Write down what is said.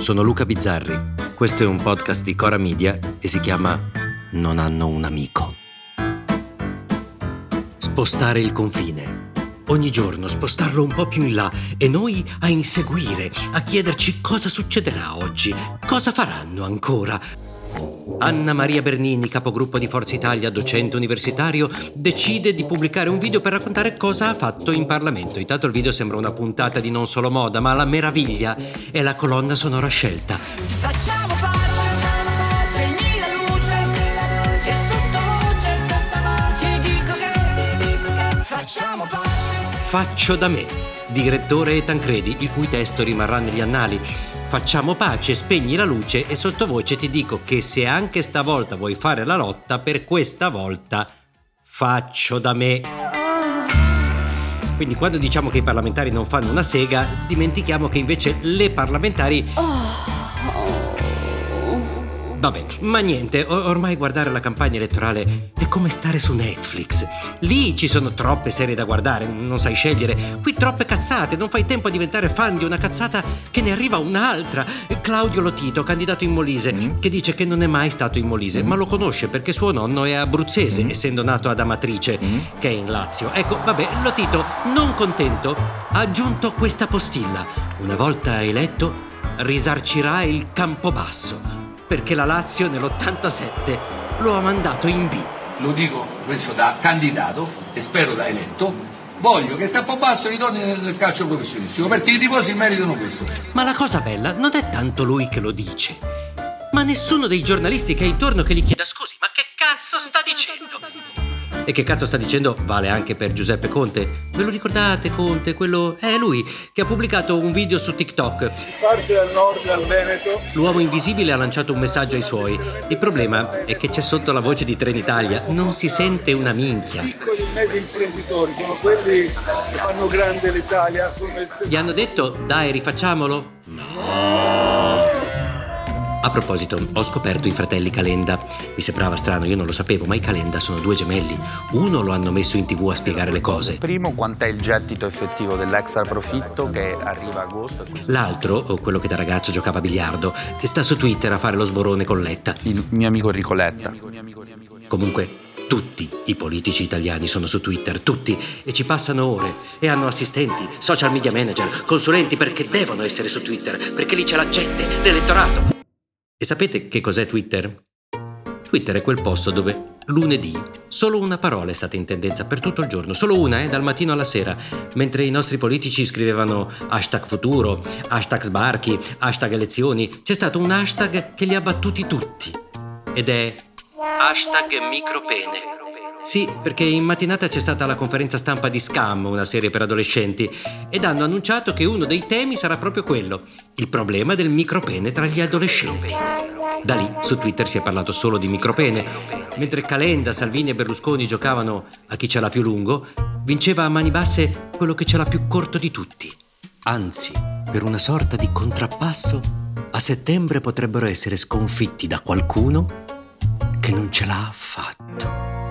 sono Luca Bizzarri. Questo è un podcast di Cora Media e si chiama Non hanno un amico. Spostare il confine. Ogni giorno spostarlo un po' più in là e noi a inseguire, a chiederci cosa succederà oggi, cosa faranno ancora. Anna Maria Bernini, capogruppo di Forza Italia, docente universitario, decide di pubblicare un video per raccontare cosa ha fatto in Parlamento. Intanto il video sembra una puntata di non solo moda, ma la meraviglia è la colonna sonora scelta. Facciamo pace, spegni la luce, e sottovoce, ti dico che facciamo pace. Faccio da me, direttore Tancredi, il cui testo rimarrà negli annali facciamo pace, spegni la luce e sottovoce ti dico che se anche stavolta vuoi fare la lotta, per questa volta faccio da me. Quindi quando diciamo che i parlamentari non fanno una sega, dimentichiamo che invece le parlamentari... Oh Vabbè, ma niente, ormai guardare la campagna elettorale è come stare su Netflix. Lì ci sono troppe serie da guardare, non sai scegliere. Qui troppe cazzate, non fai tempo a diventare fan di una cazzata che ne arriva un'altra. Claudio Lotito, candidato in Molise, mm. che dice che non è mai stato in Molise, mm. ma lo conosce perché suo nonno è abruzzese, mm. essendo nato ad Amatrice, mm. che è in Lazio. Ecco, vabbè, Lotito, non contento, ha aggiunto questa postilla. Una volta eletto, risarcirà il Campobasso perché la Lazio nell'87 lo ha mandato in B. Lo dico questo da candidato e spero da eletto. Voglio che Campobasso ritorni nel calcio professionistico perché i tifosi meritano questo. Ma la cosa bella non è tanto lui che lo dice, ma nessuno dei giornalisti che è intorno che gli chieda scusi, ma che cazzo sta dicendo? E che cazzo sta dicendo vale anche per Giuseppe Conte. Ve lo ricordate Conte? Quello è lui che ha pubblicato un video su TikTok. Parte dal nord al Veneto. L'uomo invisibile ha lanciato un messaggio ai suoi. Il problema è che c'è sotto la voce di Trenitalia, non si sente una minchia. I piccoli e medi imprenditori sono quelli che fanno grande l'Italia. Gli hanno detto dai rifacciamolo? No. A proposito, ho scoperto i fratelli Calenda. Mi sembrava strano, io non lo sapevo, ma i Calenda sono due gemelli. Uno lo hanno messo in tv a spiegare le cose. Primo, quant'è il gettito effettivo dell'extra profitto che arriva a agosto? L'altro, quello che da ragazzo giocava a biliardo, sta su Twitter a fare lo sborone con Letta. Il mio amico Enrico Letta. Comunque, tutti i politici italiani sono su Twitter, tutti, e ci passano ore e hanno assistenti, social media manager, consulenti perché devono essere su Twitter, perché lì c'è la gente, l'elettorato. E sapete che cos'è Twitter? Twitter è quel posto dove lunedì solo una parola è stata in tendenza per tutto il giorno, solo una, eh, dal mattino alla sera, mentre i nostri politici scrivevano hashtag futuro, hashtag sbarchi, hashtag elezioni, c'è stato un hashtag che li ha battuti tutti ed è hashtag micropene. Sì, perché in mattinata c'è stata la conferenza stampa di Scam, una serie per adolescenti, ed hanno annunciato che uno dei temi sarà proprio quello, il problema del micropene tra gli adolescenti. Da lì su Twitter si è parlato solo di micropene, mentre Calenda, Salvini e Berlusconi giocavano a chi ce l'ha più lungo, vinceva a mani basse quello che ce l'ha più corto di tutti. Anzi, per una sorta di contrappasso, a settembre potrebbero essere sconfitti da qualcuno che non ce l'ha affatto.